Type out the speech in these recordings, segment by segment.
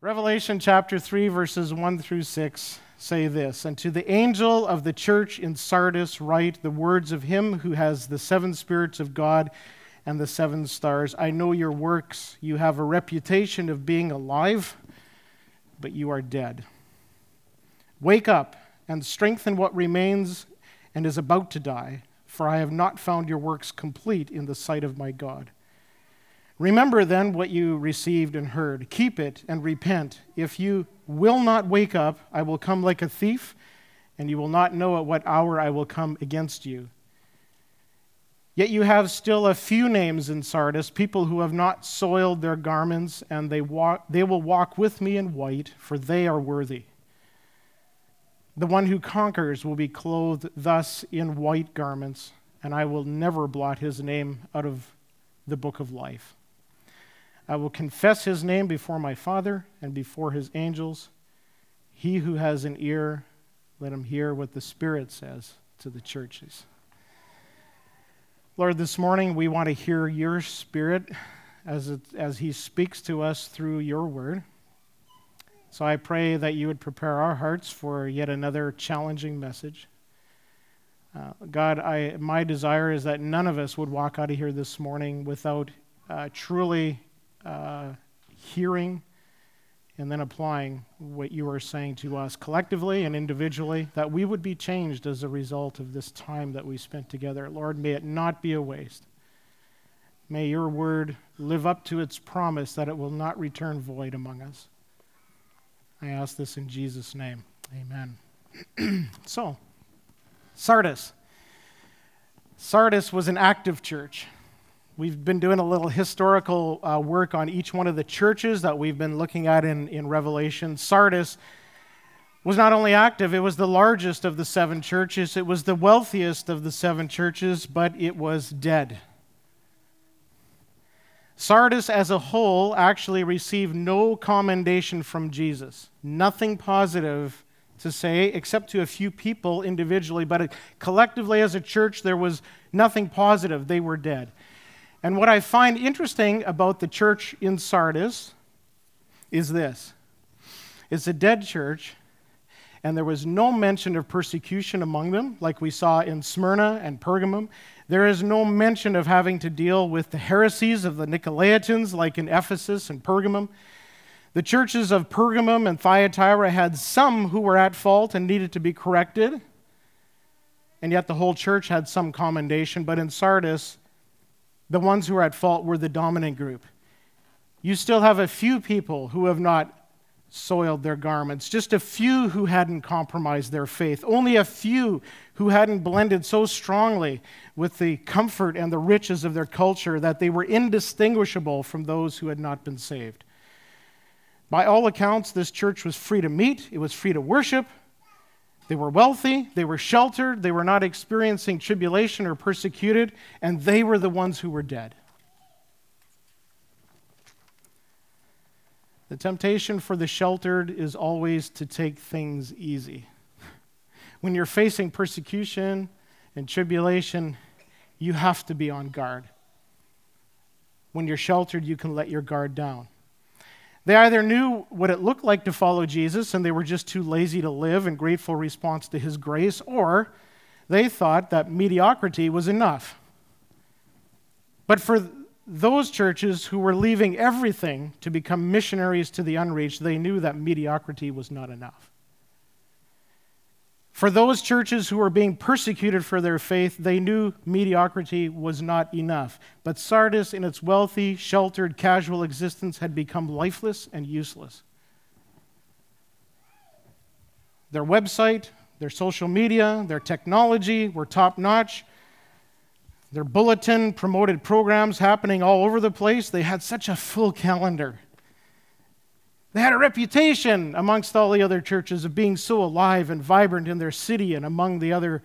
Revelation chapter 3, verses 1 through 6 say this And to the angel of the church in Sardis, write the words of him who has the seven spirits of God and the seven stars. I know your works. You have a reputation of being alive, but you are dead. Wake up and strengthen what remains and is about to die, for I have not found your works complete in the sight of my God. Remember then what you received and heard. Keep it and repent. If you will not wake up, I will come like a thief, and you will not know at what hour I will come against you. Yet you have still a few names in Sardis, people who have not soiled their garments, and they, walk, they will walk with me in white, for they are worthy. The one who conquers will be clothed thus in white garments, and I will never blot his name out of the book of life. I will confess his name before my Father and before his angels. He who has an ear, let him hear what the Spirit says to the churches. Lord, this morning we want to hear your Spirit as, it, as he speaks to us through your word. So I pray that you would prepare our hearts for yet another challenging message. Uh, God, I, my desire is that none of us would walk out of here this morning without uh, truly uh, hearing and then applying what you are saying to us collectively and individually, that we would be changed as a result of this time that we spent together. Lord, may it not be a waste. May your word live up to its promise that it will not return void among us. I ask this in Jesus' name. Amen. so, Sardis. Sardis was an active church. We've been doing a little historical uh, work on each one of the churches that we've been looking at in, in Revelation. Sardis was not only active, it was the largest of the seven churches, it was the wealthiest of the seven churches, but it was dead. Sardis as a whole actually received no commendation from Jesus. Nothing positive to say, except to a few people individually, but collectively as a church, there was nothing positive. They were dead. And what I find interesting about the church in Sardis is this it's a dead church, and there was no mention of persecution among them, like we saw in Smyrna and Pergamum. There is no mention of having to deal with the heresies of the Nicolaitans, like in Ephesus and Pergamum. The churches of Pergamum and Thyatira had some who were at fault and needed to be corrected, and yet the whole church had some commendation. But in Sardis, the ones who are at fault were the dominant group. You still have a few people who have not soiled their garments, just a few who hadn't compromised their faith, only a few who hadn't blended so strongly with the comfort and the riches of their culture that they were indistinguishable from those who had not been saved. By all accounts, this church was free to meet, it was free to worship, they were wealthy, they were sheltered, they were not experiencing tribulation or persecuted, and they were the ones who were dead. The temptation for the sheltered is always to take things easy. When you're facing persecution and tribulation, you have to be on guard. When you're sheltered, you can let your guard down. They either knew what it looked like to follow Jesus and they were just too lazy to live in grateful response to his grace, or they thought that mediocrity was enough. But for those churches who were leaving everything to become missionaries to the unreached, they knew that mediocrity was not enough. For those churches who were being persecuted for their faith, they knew mediocrity was not enough. But Sardis, in its wealthy, sheltered, casual existence, had become lifeless and useless. Their website, their social media, their technology were top notch. Their bulletin promoted programs happening all over the place. They had such a full calendar. They had a reputation amongst all the other churches of being so alive and vibrant in their city and among the other,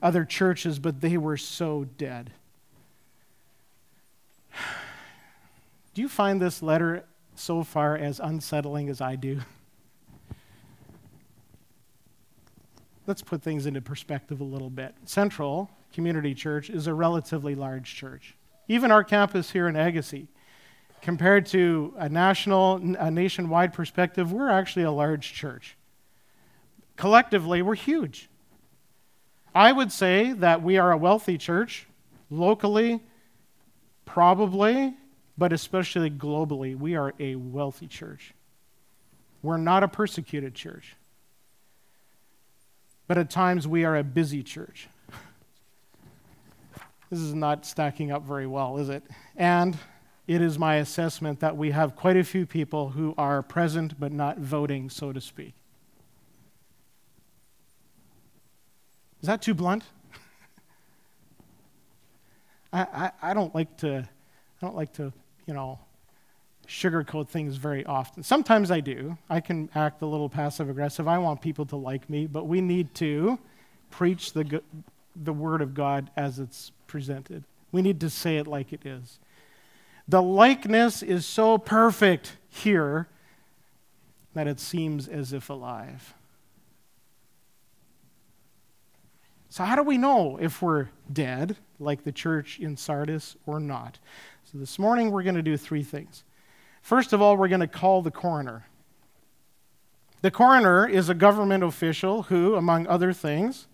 other churches, but they were so dead. Do you find this letter so far as unsettling as I do? Let's put things into perspective a little bit. Central Community Church is a relatively large church. Even our campus here in Agassiz compared to a national, a nationwide perspective, we're actually a large church. Collectively, we're huge. I would say that we are a wealthy church, locally, probably, but especially globally. We are a wealthy church. We're not a persecuted church. But at times, we are a busy church. This is not stacking up very well, is it? And it is my assessment that we have quite a few people who are present but not voting, so to speak. Is that too blunt? I, I, I, don't like to I don't like to, you know, sugarcoat things very often. Sometimes I do. I can act a little passive aggressive. I want people to like me, but we need to preach the the word of God as it's presented. We need to say it like it is. The likeness is so perfect here that it seems as if alive. So, how do we know if we're dead, like the church in Sardis, or not? So, this morning we're going to do three things. First of all, we're going to call the coroner. The coroner is a government official who, among other things,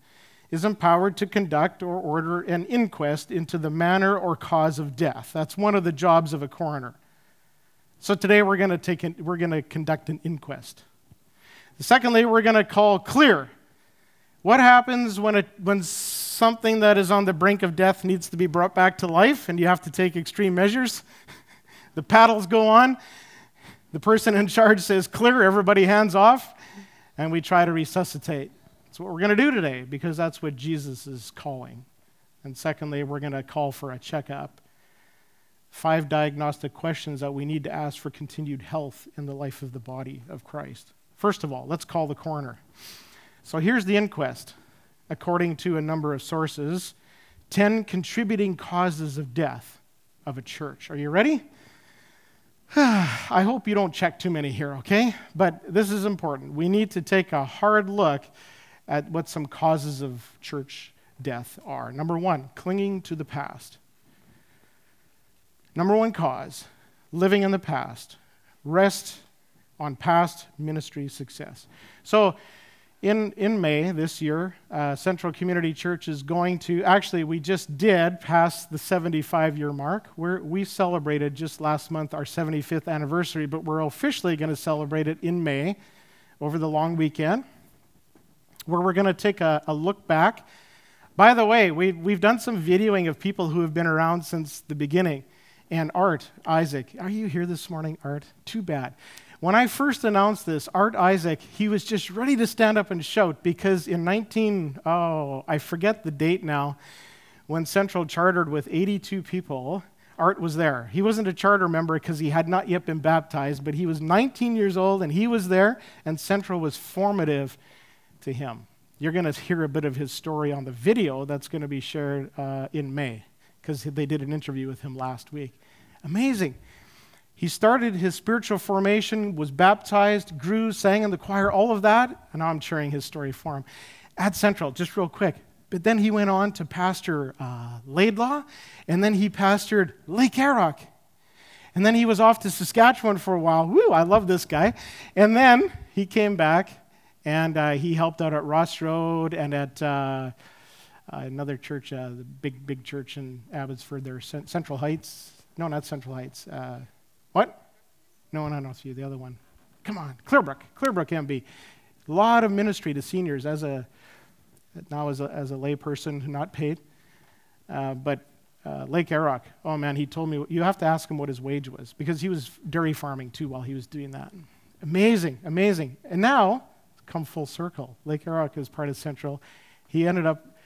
is empowered to conduct or order an inquest into the manner or cause of death. That's one of the jobs of a coroner. So today we're going to take we're going to conduct an inquest. Secondly, we're going to call clear. What happens when it, when something that is on the brink of death needs to be brought back to life and you have to take extreme measures? the paddles go on. The person in charge says clear, everybody hands off, and we try to resuscitate. That's what we're going to do today because that's what Jesus is calling. And secondly, we're going to call for a checkup. Five diagnostic questions that we need to ask for continued health in the life of the body of Christ. First of all, let's call the coroner. So here's the inquest. According to a number of sources, 10 contributing causes of death of a church. Are you ready? I hope you don't check too many here, okay? But this is important. We need to take a hard look at what some causes of church death are. Number one, clinging to the past. Number one cause, living in the past. Rest on past ministry success. So, in, in May this year, uh, Central Community Church is going to, actually, we just did pass the 75 year mark. We're, we celebrated just last month our 75th anniversary, but we're officially going to celebrate it in May over the long weekend where we're going to take a, a, look back. By the way, we, we've done some videoing of people who have been around since the beginning. And Art, Isaac, are you here this morning, Art? Too bad. When I first announced this, Art Isaac, he was just ready to stand up and shout because in 19, oh, I forget the date now, when Central chartered with 82 people, Art was there. He wasn't a charter member because he had not yet been baptized, but he was 19 years old and he was there, and Central was formative to him. You're going to hear a bit of his story on the video that's going to be shared uh, in May because they did an interview with him last week. Amazing. He started his spiritual formation, was baptized, grew, sang in the choir, all of that. And now I'm sharing his story for him. At Central, just real quick. But then he went on to pastor uh, Laidlaw, and then he pastored Lake Errock. And then he was off to Saskatchewan for a while. Woo, I love this guy. And then he came back and uh, he helped out at Ross Road and at uh, another church, uh, the big, big church in Abbotsford there, Central Heights. No, not Central Heights. Uh, what? No, no, no, you, the other one. Come on, Clearbrook, Clearbrook MB. A lot of ministry to seniors as a, now as a, as a layperson, not paid. Uh, but uh, Lake Errock, oh man, he told me, you have to ask him what his wage was because he was dairy farming too while he was doing that. Amazing, amazing. And now, come full circle. Lake Errock is part of Central. He ended up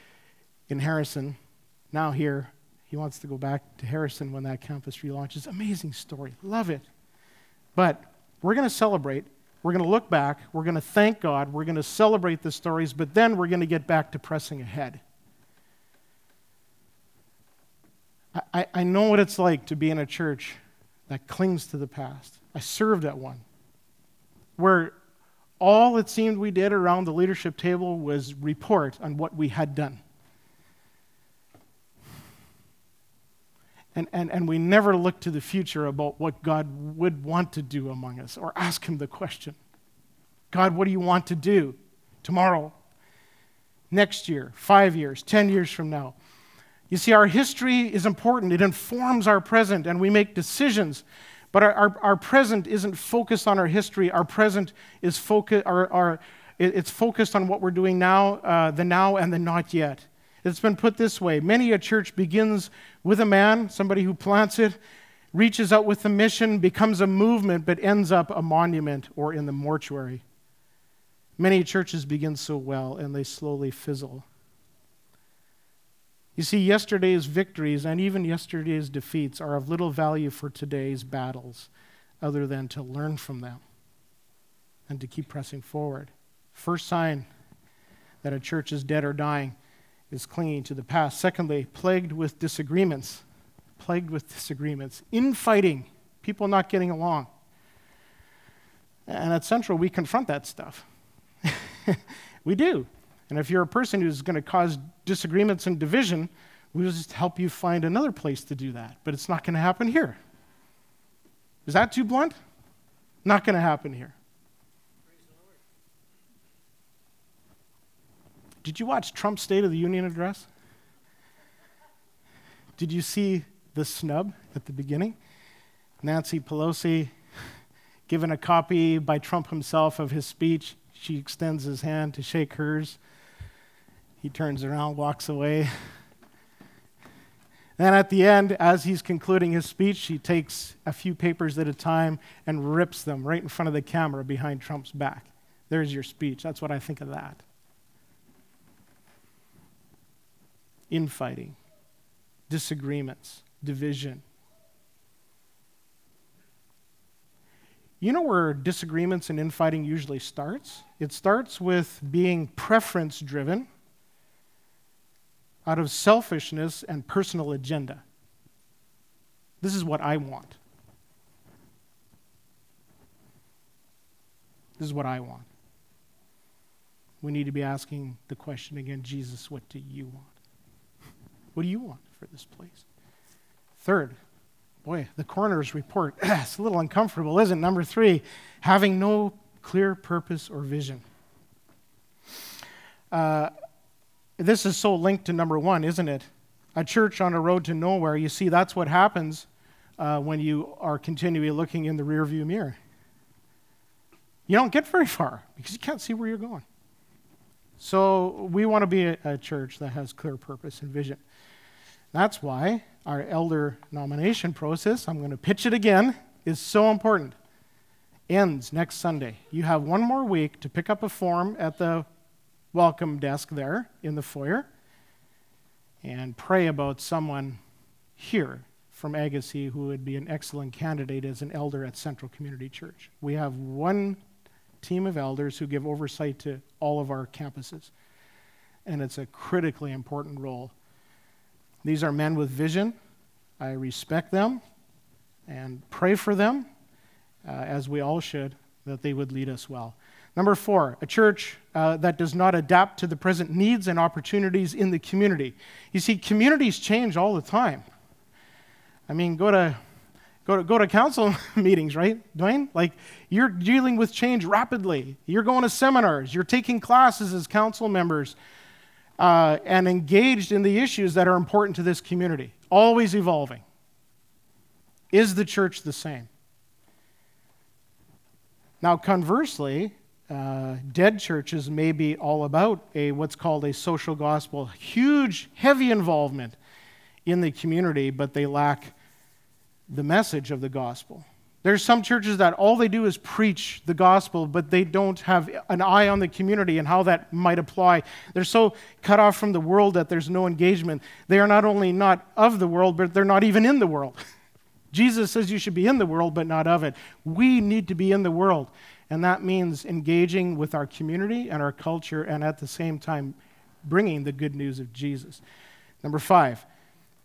in Harrison, now here. He wants to go back to Harrison when that campus relaunches. Amazing story. Love it. But we're going to celebrate. We're going to look back. We're going to thank God. We're going to celebrate the stories, but then we're going to get back to pressing ahead. I, I know what it's like to be in a church that clings to the past. I served at one where all it seemed we did around the leadership table was report on what we had done. And, and, and we never looked to the future about what God would want to do among us or ask Him the question God, what do you want to do tomorrow, next year, five years, 10 years from now? You see, our history is important. It informs our present, and we make decisions. But our, our, our present isn't focused on our history. Our present is focus, our, our, it's focused on what we're doing now, uh, the now and the not yet. It's been put this way many a church begins with a man, somebody who plants it, reaches out with the mission, becomes a movement, but ends up a monument or in the mortuary. Many churches begin so well and they slowly fizzle. You see, yesterday's victories and even yesterday's defeats are of little value for today's battles, other than to learn from them and to keep pressing forward. First sign that a church is dead or dying is clinging to the past. Secondly, plagued with disagreements. Plagued with disagreements. Infighting, people not getting along. And at Central, we confront that stuff. we do. And if you're a person who's going to cause disagreements and division, we'll just help you find another place to do that. But it's not going to happen here. Is that too blunt? Not going to happen here. Did you watch Trump's State of the Union address? Did you see the snub at the beginning? Nancy Pelosi given a copy by Trump himself of his speech. She extends his hand to shake hers. He turns around, walks away. Then at the end, as he's concluding his speech, he takes a few papers at a time and rips them right in front of the camera behind Trump's back. There's your speech. That's what I think of that. infighting, disagreements, division. You know where disagreements and infighting usually starts? It starts with being preference driven out of selfishness and personal agenda. This is what I want. This is what I want. We need to be asking the question again Jesus, what do you want? What do you want for this place? Third, boy, the coroner's report, it's a little uncomfortable, isn't it? Number three, having no clear purpose or vision. Uh, this is so linked to number one, isn't it? A church on a road to nowhere. You see, that's what happens uh, when you are continually looking in the rearview mirror. You don't get very far because you can't see where you're going. So, we want to be a, a church that has clear purpose and vision. That's why our elder nomination process, I'm going to pitch it again, is so important. Ends next Sunday. You have one more week to pick up a form at the welcome desk there in the foyer and pray about someone here from Agassiz who would be an excellent candidate as an elder at Central Community Church. We have one team of elders who give oversight to all of our campuses, and it's a critically important role these are men with vision. I respect them and pray for them, uh, as we all should, that they would lead us well. Number four, a church uh, that does not adapt to the present needs and opportunities in the community. You see, communities change all the time. I mean, go to go to, go to council meetings, right, Dwayne? Like, you're dealing with change rapidly. You're going to seminars, you're taking classes as council members uh, and engaged in the issues that are important to this community, always evolving. Is the church the same? Now, conversely, uh, dead churches may be all about a what's called a social gospel, huge, heavy involvement in the community, but they lack the message of the gospel. There's some churches that all they do is preach the gospel, but they don't have an eye on the community and how that might apply. They're so cut off from the world that there's no engagement. They are not only not of the world, but they're not even in the world. Jesus says you should be in the world, but not of it. We need to be in the world, and that means engaging with our community and our culture, and at the same time, bringing the good news of Jesus. Number five,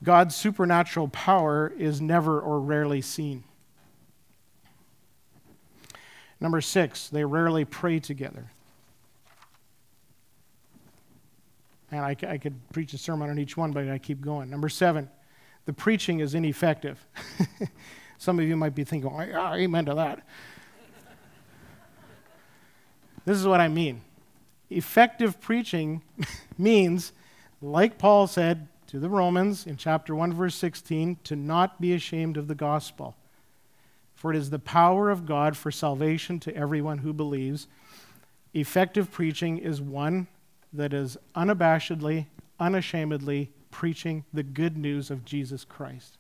God's supernatural power is never or rarely seen. Number six, they rarely pray together. And I, I could preach a sermon on each one, but I keep going. Number seven, the preaching is ineffective. Some of you might be thinking, oh, amen to that. This is what I mean. Effective preaching means, like Paul said to the Romans in chapter 1, verse 16, to not be ashamed of the gospel. For it is the power of God for salvation to everyone who believes. Effective preaching is one that is unabashedly, unashamedly preaching the good news of Jesus Christ.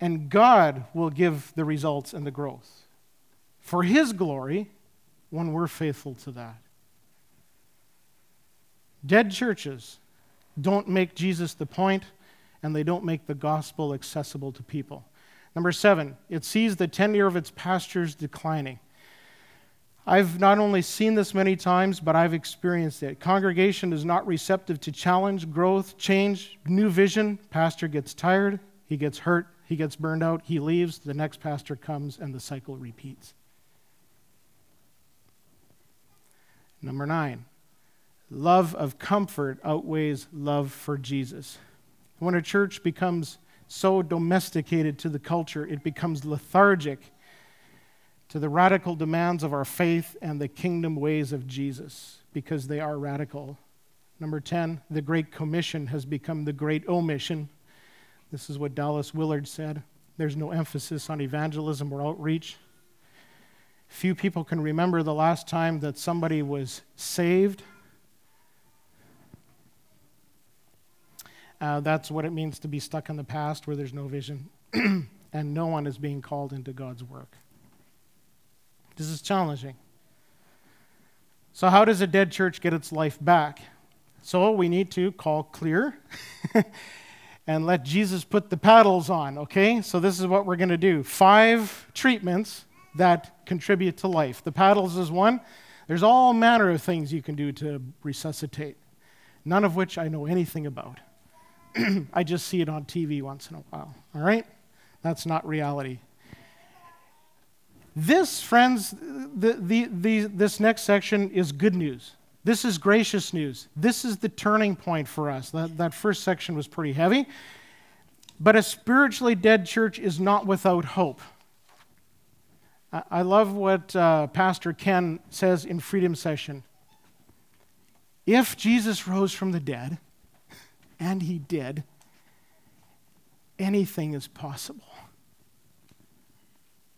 And, God will give the results and the growth for His glory when we're faithful to that. Dead churches don't make Jesus the point, and they don't make the gospel accessible to people. Number seven, it sees the tenure of its pastors declining. I've not only seen this many times, but I've experienced it. Congregation is not receptive to challenge, growth, change, new vision. Pastor gets tired, he gets hurt, he gets burned out, he leaves, the next pastor comes, and the cycle repeats. Number nine, love of comfort outweighs love for Jesus. When a church becomes so domesticated to the culture, it becomes lethargic to the radical demands of our faith and the kingdom ways of Jesus because they are radical. Number 10, the Great Commission has become the Great Omission. This is what Dallas Willard said. There's no emphasis on evangelism or outreach. Few people can remember the last time that somebody was saved. Uh, that's what it means to be stuck in the past where there's no vision and no one is being called into God's work. This is challenging. So, how does a dead church get its life back? So, we need to call clear and let Jesus put the paddles on, okay? So, this is what we're going to do five treatments that contribute to life. The paddles is one. There's all manner of things you can do to resuscitate, none of which I know anything about. I just see it on TV once in a while, all right? That's not reality. This, friends, the, the, the, this next section is good news. This is gracious news. This is the turning point for us. That, that first section was pretty heavy. But a spiritually dead church is not without hope. I, love what uh, Pastor Ken says in Freedom Session. If Jesus rose from the dead, and he did, anything is possible.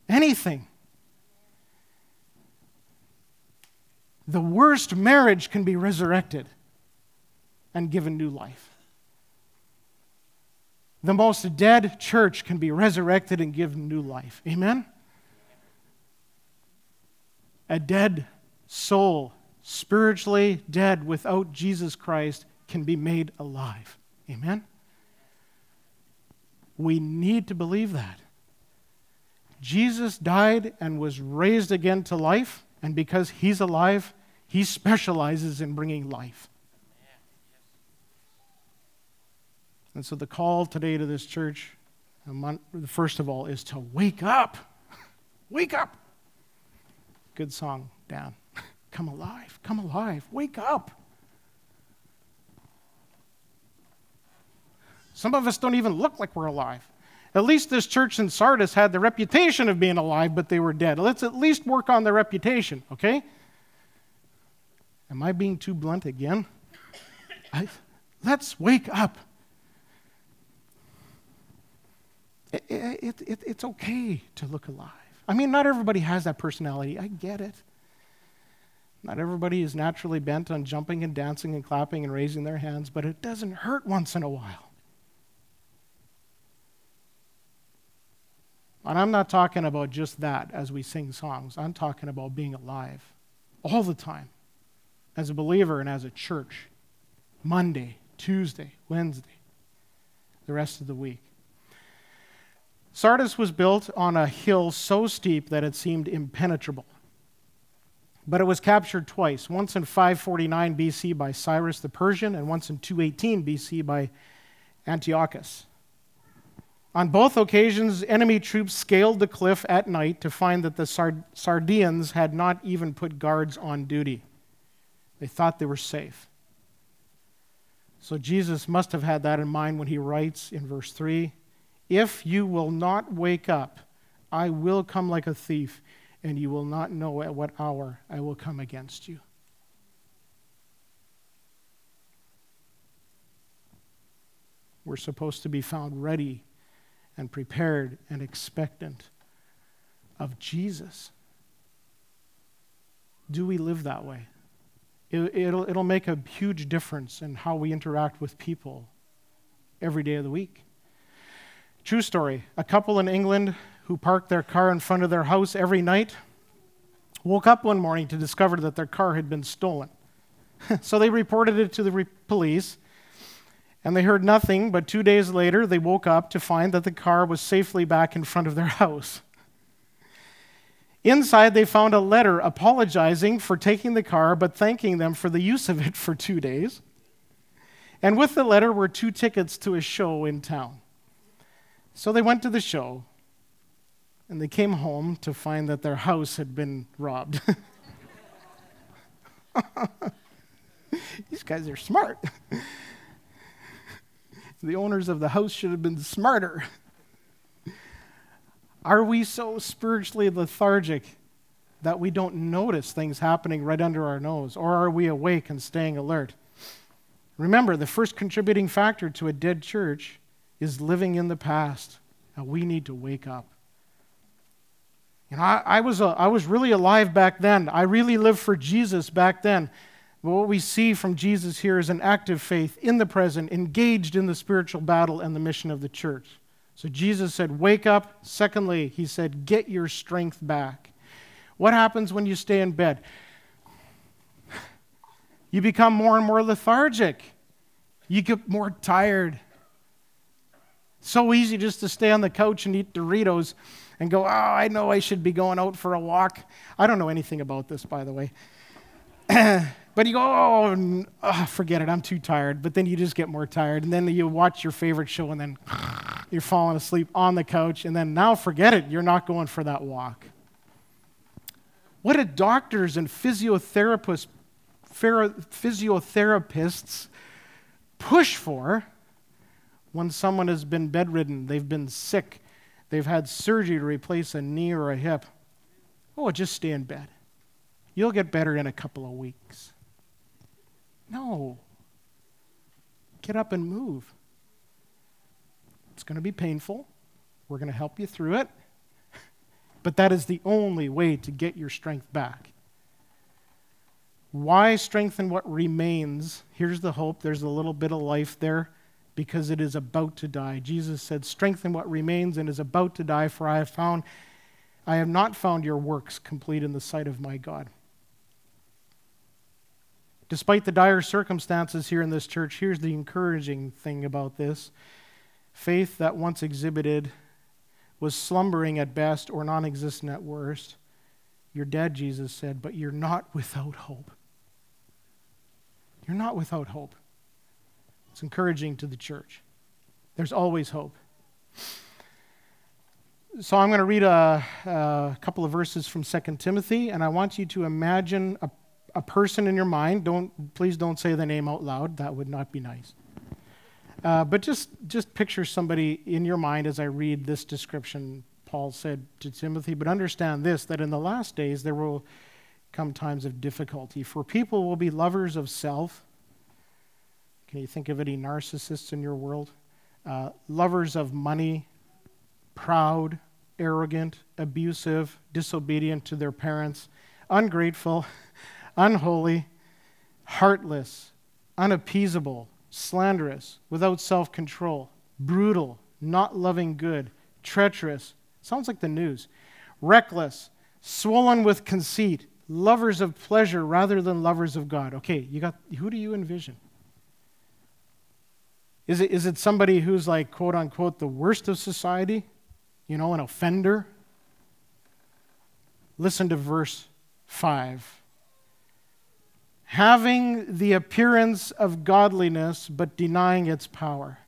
Anything. the worst marriage can be resurrected and given new life. The most dead church can be resurrected and given new life. Amen? A dead soul, spiritually dead without Jesus Christ, can be made alive. Amen? We need to believe that. Jesus died and was raised again to life, and because he's alive, he specializes in bringing life. And so the call today to this church, first of all, is to wake up. Wake up. Good song, Dan. Come alive. Come alive. Wake up. Some of us don't even look like we're alive. At least this church in Sardis had the reputation of being alive, but they were dead. Let's at least work on the reputation, okay? Am I being too blunt again? I, let's wake up. It, it, it, it's okay to look alive. I mean, not everybody has that personality. I get it. Not everybody is naturally bent on jumping and dancing and clapping and raising their hands, but it doesn't hurt once in a while. And I'm not talking about just that as we sing songs. I'm talking about being alive all the time as a believer and as a church Monday, Tuesday, Wednesday, the rest of the week. Sardis was built on a hill so steep that it seemed impenetrable. But it was captured twice, once in 549 BC by Cyrus the Persian, and once in 218 BC by Antiochus. On both occasions, enemy troops scaled the cliff at night to find that the Sard- Sardians had not even put guards on duty. They thought they were safe. So Jesus must have had that in mind when he writes in verse 3 If you will not wake up, I will come like a thief, and you will not know at what hour I will come against you. We're supposed to be found ready and prepared and expectant of Jesus. Do we live that way? It, will it'll make a huge difference in how we interact with people every day of the week. True story. A couple in England who parked their car in front of their house every night woke up one morning to discover that their car had been stolen. so they reported it to the re- police, and they heard nothing, but two days later they woke up to find that the car was safely back in front of their house. Inside, they found a letter apologizing for taking the car, but thanking them for the use of it for two days. And with the letter were two tickets to a show in town. So they went to the show, and they came home to find that their house had been robbed. These guys are smart. the owners of the house should have been smarter. Are we so spiritually lethargic that we don't notice things happening right under our nose? Or are we awake and staying alert? Remember, the first contributing factor to a dead church is living in the past. And we need to wake up. You know, I, I was, a, I was really alive back then. I really lived for Jesus back then. But what we see from Jesus here is an active faith in the present, engaged in the spiritual battle and the mission of the church. So Jesus said, Wake up. Secondly, he said, Get your strength back. What happens when you stay in bed? You become more and more lethargic. You get more tired. So easy just to stay on the couch and eat Doritos and go, Oh, I know I should be going out for a walk. I don't know anything about this, by the way. but you go, oh, oh, forget it, I'm too tired. But then you just get more tired. And then you watch your favorite show and then you're falling asleep on the couch, and then now forget it, you're not going for that walk. What do doctors and physiotherapists, physiotherapists push for when someone has been bedridden, they've been sick, they've had surgery to replace a knee or a hip? Oh, just stay in bed. You'll get better in a couple of weeks. No. Get up and move. It's going to be painful. We're going to help you through it. But that is the only way to get your strength back. Why strengthen what remains? Here's the hope. There's a little bit of life there because it is about to die. Jesus said, Strengthen what remains and is about to die, for I have found I have not found your works complete in the sight of my God. Despite the dire circumstances here in this church, here's the encouraging thing about this Faith that once exhibited was slumbering at best or non existent at worst. You're dead, Jesus said, but you're not without hope. You're not without hope. It's encouraging to the church. There's always hope. So I'm going to read a, a, couple of verses from 2 Timothy, and I want you to imagine a, a person in your mind. Don't, please don't say the name out loud. That would not be nice. Uh, but just, just picture somebody in your mind as I read this description Paul said to Timothy. But understand this that in the last days there will come times of difficulty. For people will be lovers of self. Can you think of any narcissists in your world? Uh, lovers of money, proud, arrogant, abusive, disobedient to their parents, ungrateful, unholy, heartless, unappeasable slanderous, without self control, brutal, not loving good, treacherous. Sounds like the news. Reckless, swollen with conceit, lovers of pleasure rather than lovers of God. Okay, you got who do you envision? Is it, is it somebody who's like, quote unquote, the worst of society? You know, an offender? Listen to verse 5 having the appearance of godliness but denying its power.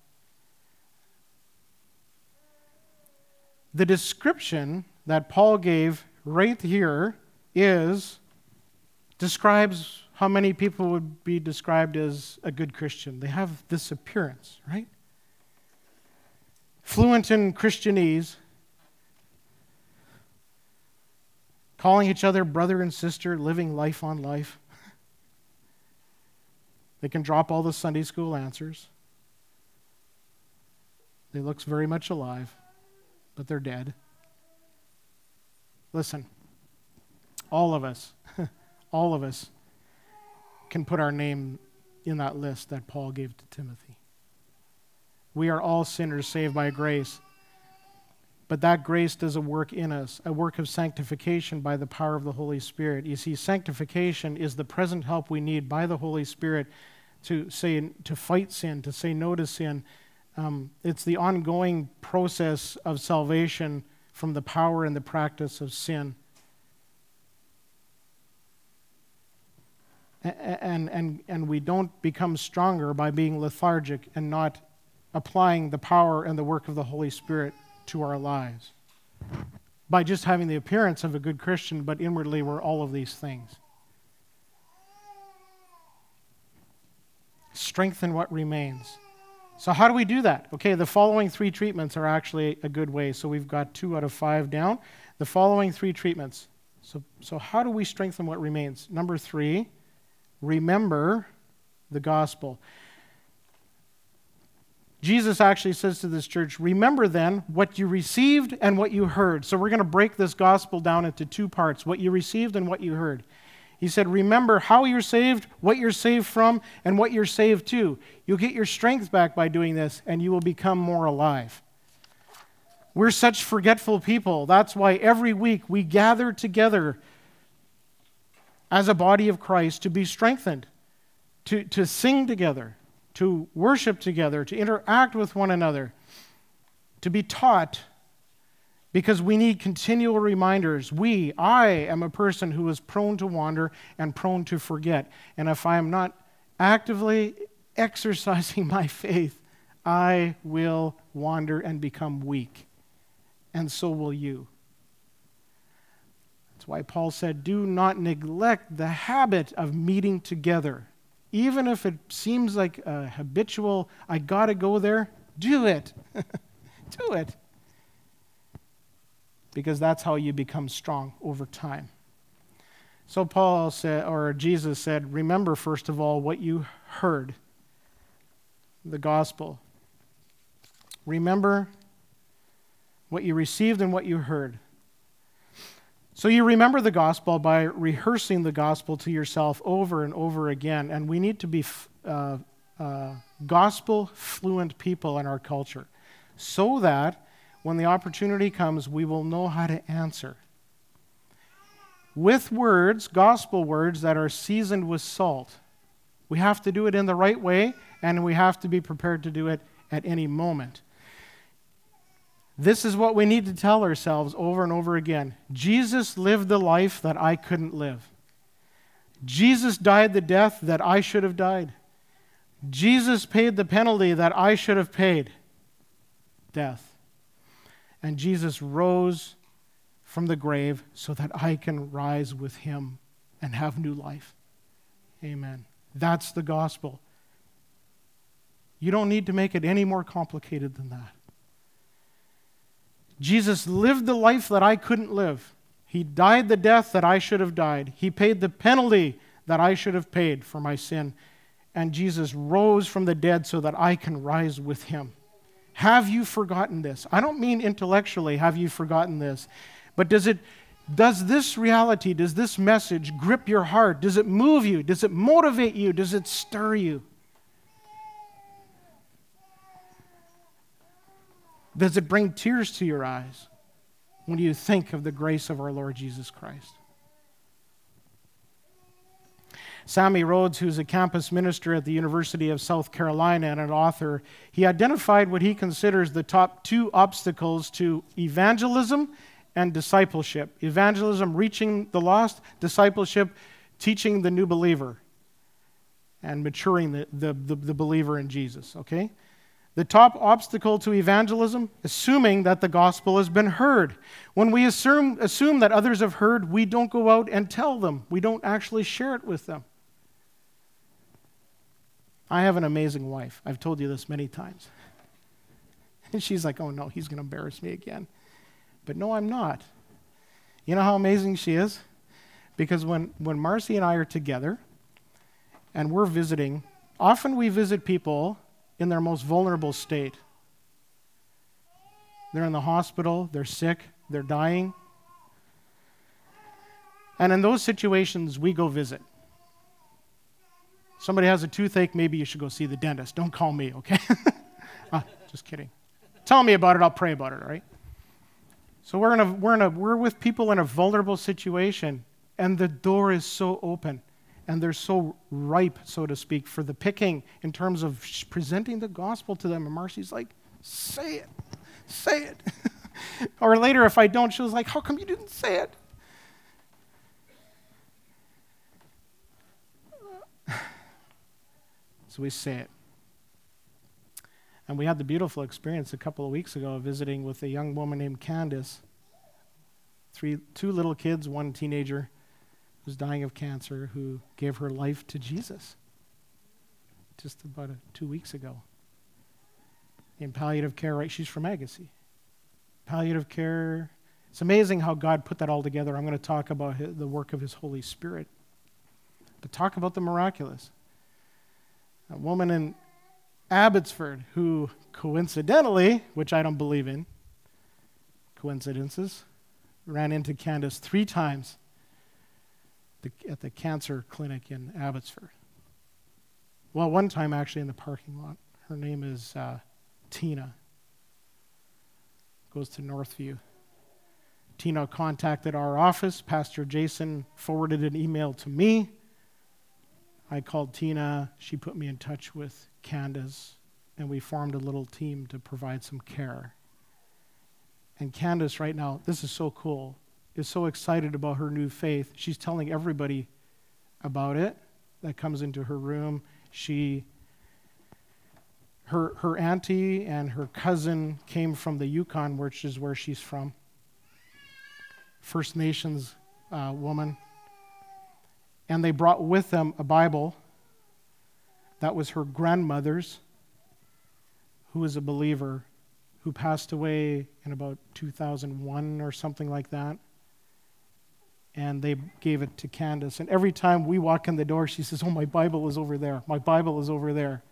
The description that Paul gave right here is describes how many people would be described as a good Christian? They have this appearance, right? Fluent in Christianese, calling each other brother and sister, living life on life. They can drop all the Sunday school answers. They look very much alive, but they're dead. Listen, all of us, all of us can put our name in that list that Paul gave to Timothy. We are all sinners saved by grace. But that grace does a work in us, a work of sanctification by the power of the Holy Spirit. You see, sanctification is the present help we need by the Holy Spirit to say to fight sin, to say no to sin. Um, it's the ongoing process of salvation from the power and the practice of sin. And, and, and we don't become stronger by being lethargic and not applying the power and the work of the Holy Spirit to our lives. By just having the appearance of a good Christian, but inwardly we're all of these things. Strengthen what remains. So, how do we do that? Okay, the following three treatments are actually a good way. So, we've got two out of five down. The following three treatments. So, so how do we strengthen what remains? Number three, remember the gospel. Jesus actually says to this church, Remember then what you received and what you heard. So we're going to break this gospel down into two parts what you received and what you heard. He said, Remember how you're saved, what you're saved from, and what you're saved to. You'll get your strength back by doing this, and you will become more alive. We're such forgetful people. That's why every week we gather together as a body of Christ to be strengthened, to, to sing together, to worship together, to interact with one another, to be taught because we need continual reminders. We, I am a person who is prone to wander and prone to forget. And if I am not actively exercising my faith, I will wander and become weak. And so will you. That's why Paul said, Do not neglect the habit of meeting together. Even if it seems like a habitual, I got to go there, do it. do it because that's how you become strong over time. So Paul said, or Jesus said, remember first of all what you heard the gospel. Remember what you received and what you heard. So you remember the gospel by rehearsing the gospel to yourself over and over again. And we need to be uh, uh, gospel fluent people in our culture so that when the opportunity comes, we will know how to answer. With words, gospel words that are seasoned with salt. We have to do it in the right way, and we have to be prepared to do it at any moment. This is what we need to tell ourselves over and over again Jesus lived the life that I couldn't live. Jesus died the death that I should have died. Jesus paid the penalty that I should have paid death. And Jesus rose from the grave so that I can rise with him and have new life. Amen. That's the gospel. You don't need to make it any more complicated than that. Jesus lived the life that I couldn't live. He died the death that I should have died. He paid the penalty that I should have paid for my sin. And Jesus rose from the dead so that I can rise with him. Have you forgotten this? I don't mean intellectually, have you forgotten this? But does it does this reality, does this message grip your heart? Does it move you? Does it motivate you? Does it stir you? Does it bring tears to your eyes when you think of the grace of our Lord Jesus Christ? Sammy Rhodes, who's a campus minister at the University of South Carolina and an author, he identified what he considers the top two obstacles to evangelism and discipleship. Evangelism, reaching the lost, discipleship, teaching the new believer and maturing the, the, the, the believer in Jesus, okay? The top obstacle to evangelism, assuming that the gospel has been heard. When we assume, assume that others have heard, we don't go out and tell them. We don't actually share it with them. I have an amazing wife. I've told you this many times. And she's like, oh no, he's going to embarrass me again. But no, I'm not. You know how amazing she is? Because when, when Marcy and I are together and we're visiting, often we visit people in their most vulnerable state. They're in the hospital, they're sick, they're dying. And in those situations, we go visit. Somebody has a toothache, maybe you should go see the dentist. Don't call me, okay? ah, just kidding. Tell me about it, I'll pray about it, all right? So we're, in a, we're, in a, we're with people in a vulnerable situation, and the door is so open, and they're so ripe, so to speak, for the picking in terms of presenting the gospel to them. And Marcy's like, say it, say it. or later, if I don't, she was like, how come you didn't say it? So we say it. And we had the beautiful experience a couple of weeks ago of visiting with a young woman named Candace. Three, two little kids, one teenager who's dying of cancer, who gave her life to Jesus just about a, two weeks ago. In palliative care, right? She's from Agassiz. Palliative care. It's amazing how God put that all together. I'm going to talk about his, the work of His Holy Spirit. But talk about the miraculous a woman in Abbotsford who coincidentally, which I don't believe in, coincidences, ran into Candace three times at the cancer clinic in Abbotsford. Well, one time actually in the parking lot. Her name is uh, Tina. Goes to Northview. Tina contacted our office. Pastor Jason forwarded an email to me I called Tina. She put me in touch with Candace, and we formed a little team to provide some care. And Candace, right now, this is so cool, is so excited about her new faith. She's telling everybody about it that comes into her room. She her, her auntie and her cousin came from the Yukon, which is where she's from. First Nations uh, woman and they brought with them a Bible that was her grandmother's, who was a believer, who passed away in about 2001 or something like that. And they gave it to Candace. And every time we walk in the door, she says, Oh, my Bible is over there. My Bible is over there.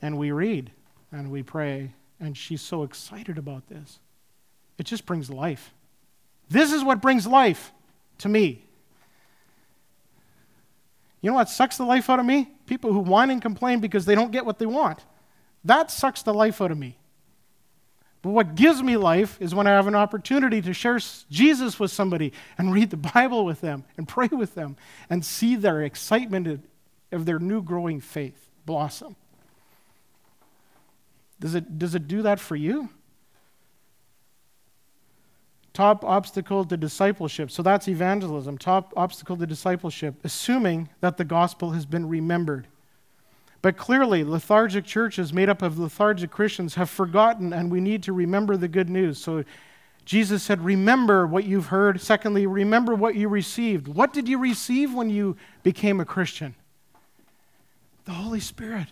And we read and we pray. And she's so excited about this. It just brings life. This is what brings life to me. You know what sucks the life out of me? People who whine and complain because they don't get what they want. That sucks the life out of me. But what gives me life is when I have an opportunity to share Jesus with somebody and read the Bible with them and pray with them and see their excitement of their new growing faith blossom. Does it, does it do that for you? Top obstacle to discipleship. So that's evangelism. Top obstacle to discipleship, assuming that the gospel has been remembered. But clearly, lethargic churches made up of lethargic Christians have forgotten, and we need to remember the good news. So Jesus said, Remember what you've heard. Secondly, remember what you received. What did you receive when you became a Christian? The Holy Spirit.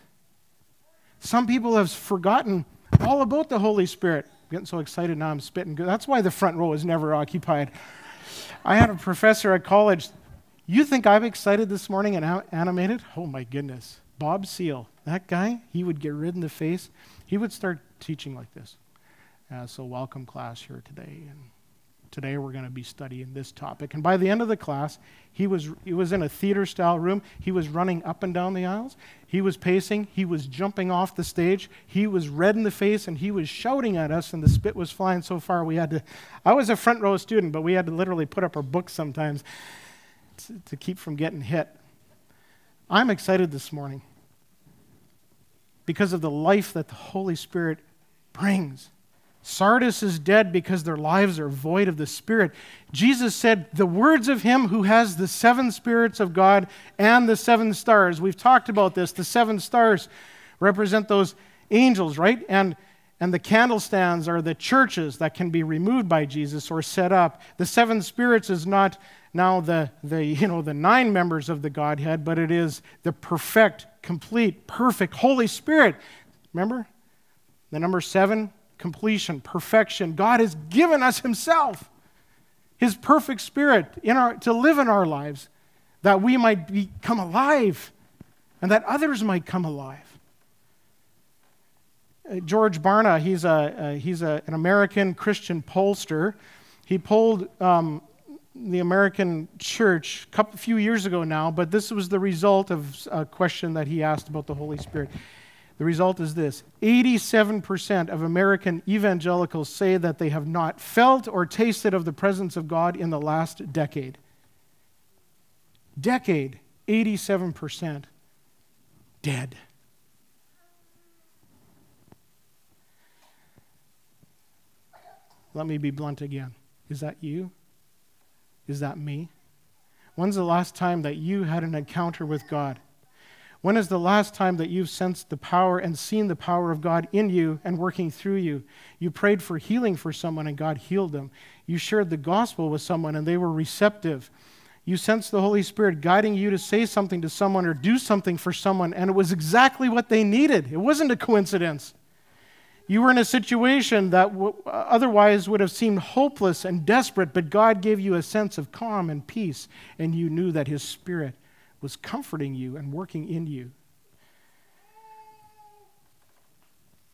Some people have forgotten all about the Holy Spirit I'm getting so excited now I'm spitting. That's why the front row is never occupied. I had a professor at college. You think I'm excited this morning and animated? Oh my goodness. Bob Seal, that guy, he would get rid in the face. He would start teaching like this. Uh, so, welcome class here today. And Today we're going to be studying this topic. And by the end of the class, he was, he was in a theater style room. He was running up and down the aisles. He was pacing. He was jumping off the stage. He was red in the face and he was shouting at us, and the spit was flying so far we had to. I was a front row student, but we had to literally put up our books sometimes to, to keep from getting hit. I'm excited this morning because of the life that the Holy Spirit brings. Sardis is dead because their lives are void of the Spirit. Jesus said, The words of him who has the seven spirits of God and the seven stars. We've talked about this. The seven stars represent those angels, right? And And the candlestands are the churches that can be removed by Jesus or set up. The seven spirits is not now the, the, you know, the nine members of the Godhead, but it is the perfect, complete, perfect Holy Spirit. Remember? The number seven, completion, perfection. God has given us Himself, His perfect Spirit, in our, to live in our lives, that we might become alive and that others might come alive. Uh, George Barna, he's, a, uh, he's a, an American Christian pollster. He polled um, the American church a couple, few years ago now, but this was the result of a question that he asked about the Holy Spirit. The result is this 87% of American evangelicals say that they have not felt or tasted of the presence of God in the last decade. Decade, 87% dead. Let me be blunt again. Is that you? Is that me? When's the last time that you had an encounter with God? When is the last time that you've sensed the power and seen the power of God in you and working through you? You prayed for healing for someone and God healed them. You shared the gospel with someone and they were receptive. You sensed the Holy Spirit guiding you to say something to someone or do something for someone and it was exactly what they needed. It wasn't a coincidence. You were in a situation that w- uh, otherwise would have seemed hopeless and desperate, but God gave you a sense of calm and peace, and you knew that His Spirit was comforting you and working in you.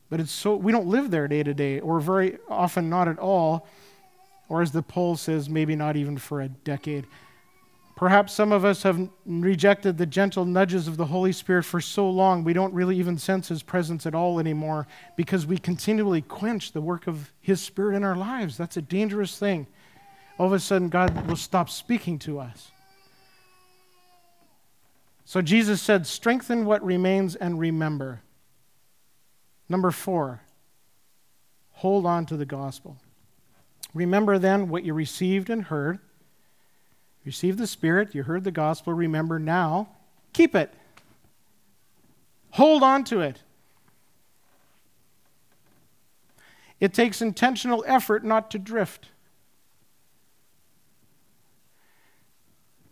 But it's so we don't live there day to day, or very often not at all, or as the poll says, maybe not even for a decade. Perhaps some of us have rejected the gentle nudges of the Holy Spirit for so long we don't really even sense His presence at all anymore because we continually quench the work of His Spirit in our lives. That's a dangerous thing. All of a sudden, God will stop speaking to us. So Jesus said, Strengthen what remains and remember. Number four, hold on to the gospel. Remember then what you received and heard you received the Spirit, you heard the gospel, remember now, keep it. Hold on to it. It takes intentional effort not to drift.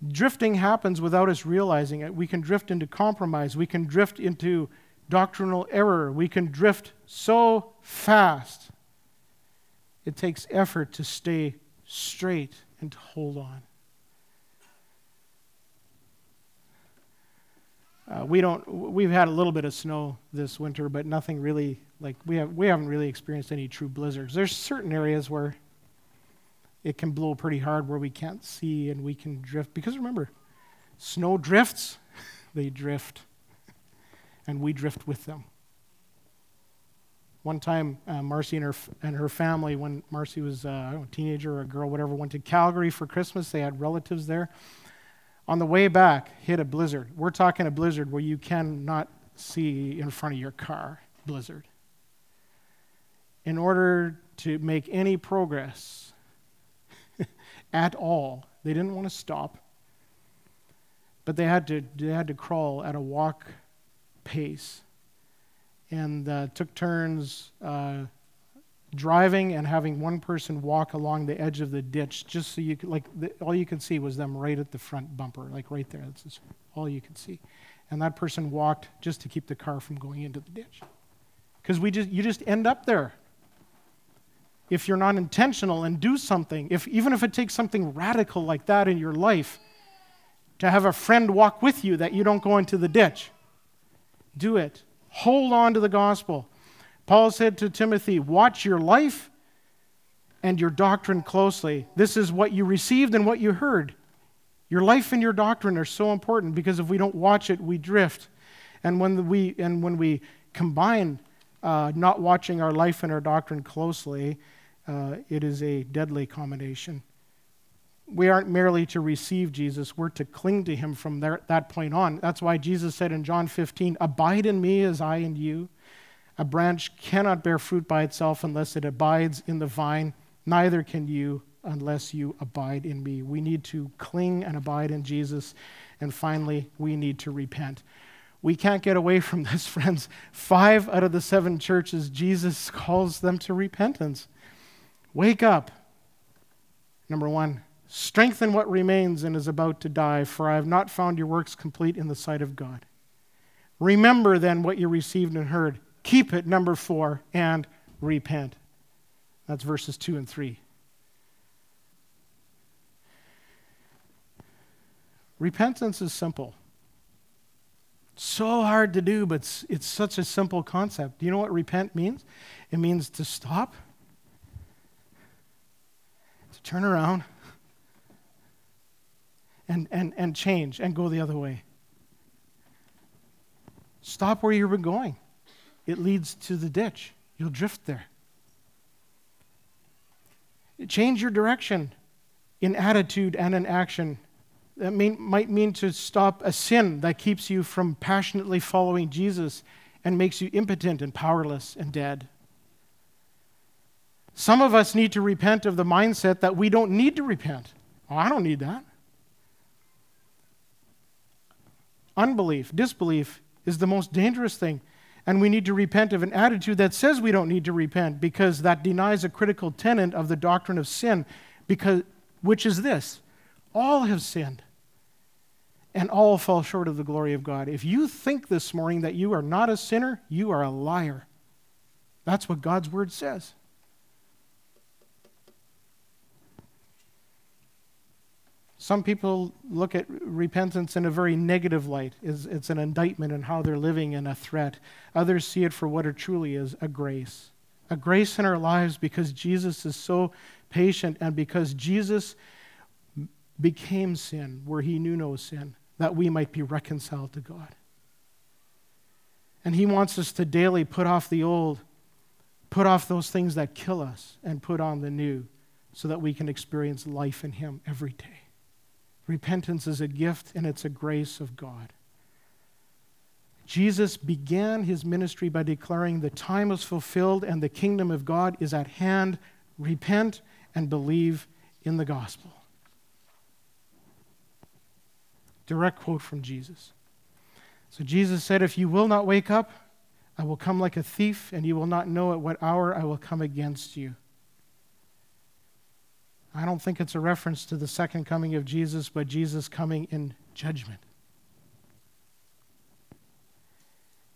Drifting happens without us realizing it. We can drift into compromise. We can drift into doctrinal error. We can drift so fast. It takes effort to stay straight and to hold on. Uh, we don't. We've had a little bit of snow this winter, but nothing really like we have. We haven't really experienced any true blizzards. There's certain areas where it can blow pretty hard, where we can't see and we can drift. Because remember, snow drifts; they drift, and we drift with them. One time, uh, Marcy and her and her family, when Marcy was uh, a teenager or a girl, whatever, went to Calgary for Christmas. They had relatives there on the way back, hit a blizzard. We're talking a blizzard where you cannot see in front of your car, blizzard. In order to make any progress at all, they didn't want to stop, but they had to, they had to crawl at a walk pace and uh, took turns. Uh, driving and having one person walk along the edge of the ditch just so you could like the, all you could see was them right at the front bumper like right there. That's all you could see. And that person walked just to keep the car from going into the ditch. Because we just you just end up there. If you're not intentional and do something if even if it takes something radical like that in your life to have a friend walk with you that you don't go into the ditch do it. Hold on to the gospel Paul said to Timothy, Watch your life and your doctrine closely. This is what you received and what you heard. Your life and your doctrine are so important because if we don't watch it, we drift. And when we, and when we combine uh, not watching our life and our doctrine closely, uh, it is a deadly combination. We aren't merely to receive Jesus, we're to cling to him from there, that point on. That's why Jesus said in John 15, Abide in me as I in you. A branch cannot bear fruit by itself unless it abides in the vine, neither can you unless you abide in me. We need to cling and abide in Jesus. And finally, we need to repent. we can't get away from this, friends. Five out of the seven churches, Jesus calls them to repentance. Wake up. Number one, strengthen what remains and is about to die, for I have not found your works complete in the sight of God. Remember then what you received and heard. Keep it, number four, and repent. That's verses two and three. Repentance is simple. So hard to do, but it's, it's such a simple concept. Do you know what repent means? It means to stop, to turn around, and, and, and change and go the other way. Stop where you were going. It leads to the ditch. You'll drift there. Change your direction in attitude and in action. That might mean to stop a sin that keeps you from passionately following Jesus and makes you impotent and powerless and dead. Some of us need to repent of the mindset that we don't need to repent. Oh, I don't need that. Unbelief, disbelief is the most dangerous thing. And we need to repent of an attitude that says we don't need to repent because that denies a critical tenet of the doctrine of sin, because, which is this all have sinned and all fall short of the glory of God. If you think this morning that you are not a sinner, you are a liar. That's what God's word says. Some people look at repentance in a very negative light. It's an indictment in how they're living and a threat. Others see it for what it truly is a grace. A grace in our lives because Jesus is so patient and because Jesus became sin where he knew no sin, that we might be reconciled to God. And he wants us to daily put off the old, put off those things that kill us, and put on the new so that we can experience life in him every day. Repentance is a gift and it's a grace of God. Jesus began his ministry by declaring, The time is fulfilled and the kingdom of God is at hand. Repent and believe in the gospel. Direct quote from Jesus. So Jesus said, If you will not wake up, I will come like a thief, and you will not know at what hour I will come against you. I don't think it's a reference to the second coming of Jesus, but Jesus coming in judgment.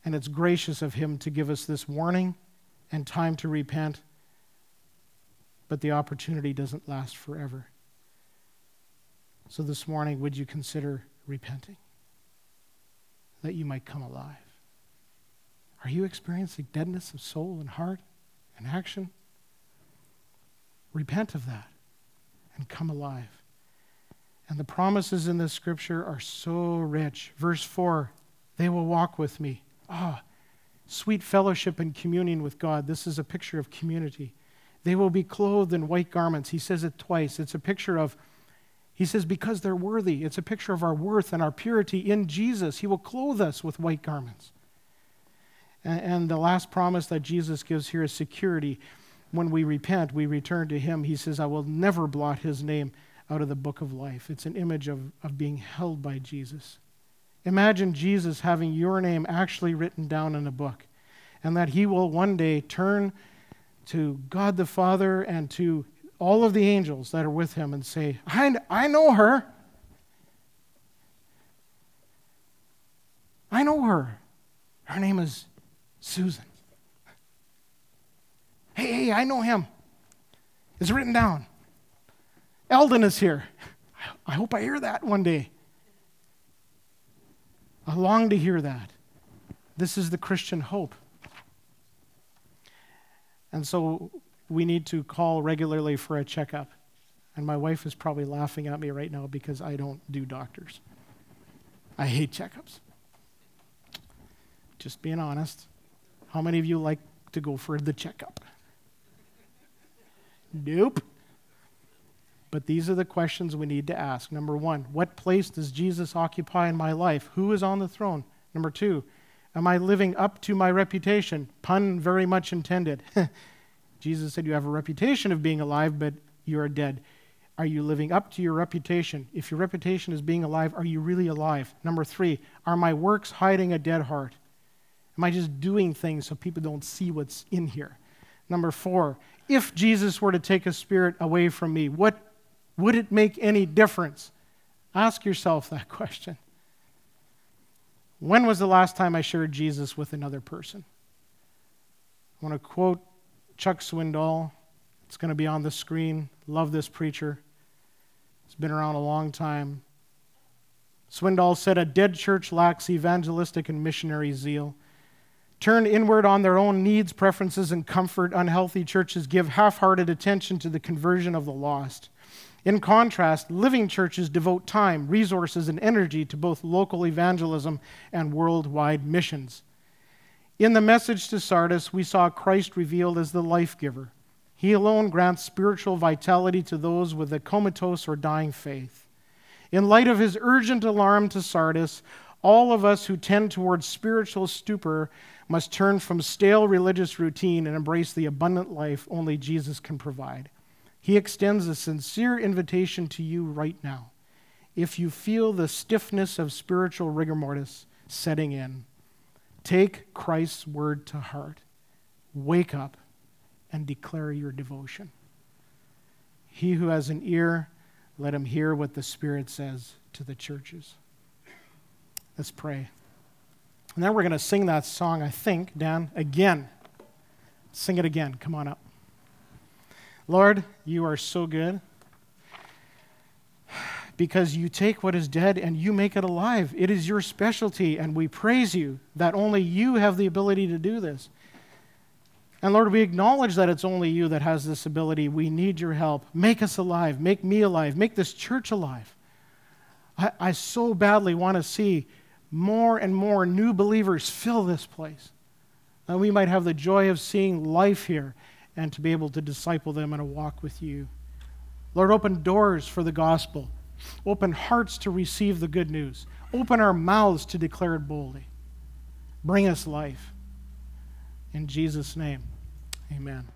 And it's gracious of him to give us this warning and time to repent, but the opportunity doesn't last forever. So this morning, would you consider repenting? That you might come alive. Are you experiencing deadness of soul and heart and action? Repent of that and come alive. And the promises in this scripture are so rich. Verse 4 they will walk with me. Ah, oh, sweet fellowship and communion with God. This is a picture of community. They will be clothed in white garments. He says it twice. It's a picture of, he says, because they're worthy. It's a picture of our worth and our purity in Jesus. He will clothe us with white garments. And, and the last promise that Jesus gives here is security when we repent, we return to Him. He says, I will never blot His name out of the book of life. It's an image of, of being held by Jesus. Imagine Jesus having your name actually written down in a book, and that He will one day turn to God the Father and to all of the angels that are with Him and say, I, I know her. I know her. Her name is Susan. Hey, hey, I know him. It's written down. Eldon is here. I hope I hear that one day. I long to hear that. This is the Christian hope. And so we need to call regularly for a checkup. And my wife is probably laughing at me right now because I don't do doctors. I hate checkups. Just being honest. How many of you like to go for the checkup? Nope. But these are the questions we need to ask. Number one, what place does Jesus occupy in my life? Who is on the throne? Number two, am I living up to my reputation? Pun very much intended. Jesus said, You have a reputation of being alive, but you are dead. Are you living up to your reputation? If your reputation is being alive, are you really alive? Number three, are my works hiding a dead heart? Am I just doing things so people don't see what's in here? Number four, if Jesus were to take a spirit away from me, what would it make any difference? Ask yourself that question. When was the last time I shared Jesus with another person? I want to quote Chuck Swindoll. It's going to be on the screen. Love this preacher. He's been around a long time. Swindoll said, A dead church lacks evangelistic and missionary zeal. Turned inward on their own needs, preferences, and comfort, unhealthy churches give half hearted attention to the conversion of the lost. In contrast, living churches devote time, resources, and energy to both local evangelism and worldwide missions. In the message to Sardis, we saw Christ revealed as the life giver. He alone grants spiritual vitality to those with a comatose or dying faith. In light of his urgent alarm to Sardis, all of us who tend towards spiritual stupor must turn from stale religious routine and embrace the abundant life only Jesus can provide. He extends a sincere invitation to you right now. If you feel the stiffness of spiritual rigor mortis setting in, take Christ's word to heart. Wake up and declare your devotion. He who has an ear, let him hear what the Spirit says to the churches. Let's pray. And then we're going to sing that song, I think, Dan, again. Sing it again. Come on up. Lord, you are so good because you take what is dead and you make it alive. It is your specialty, and we praise you that only you have the ability to do this. And Lord, we acknowledge that it's only you that has this ability. We need your help. Make us alive. Make me alive. Make this church alive. I, I so badly want to see more and more new believers fill this place. That we might have the joy of seeing life here and to be able to disciple them in a walk with you. Lord, open doors for the gospel. Open hearts to receive the good news. Open our mouths to declare it boldly. Bring us life. In Jesus' name, amen.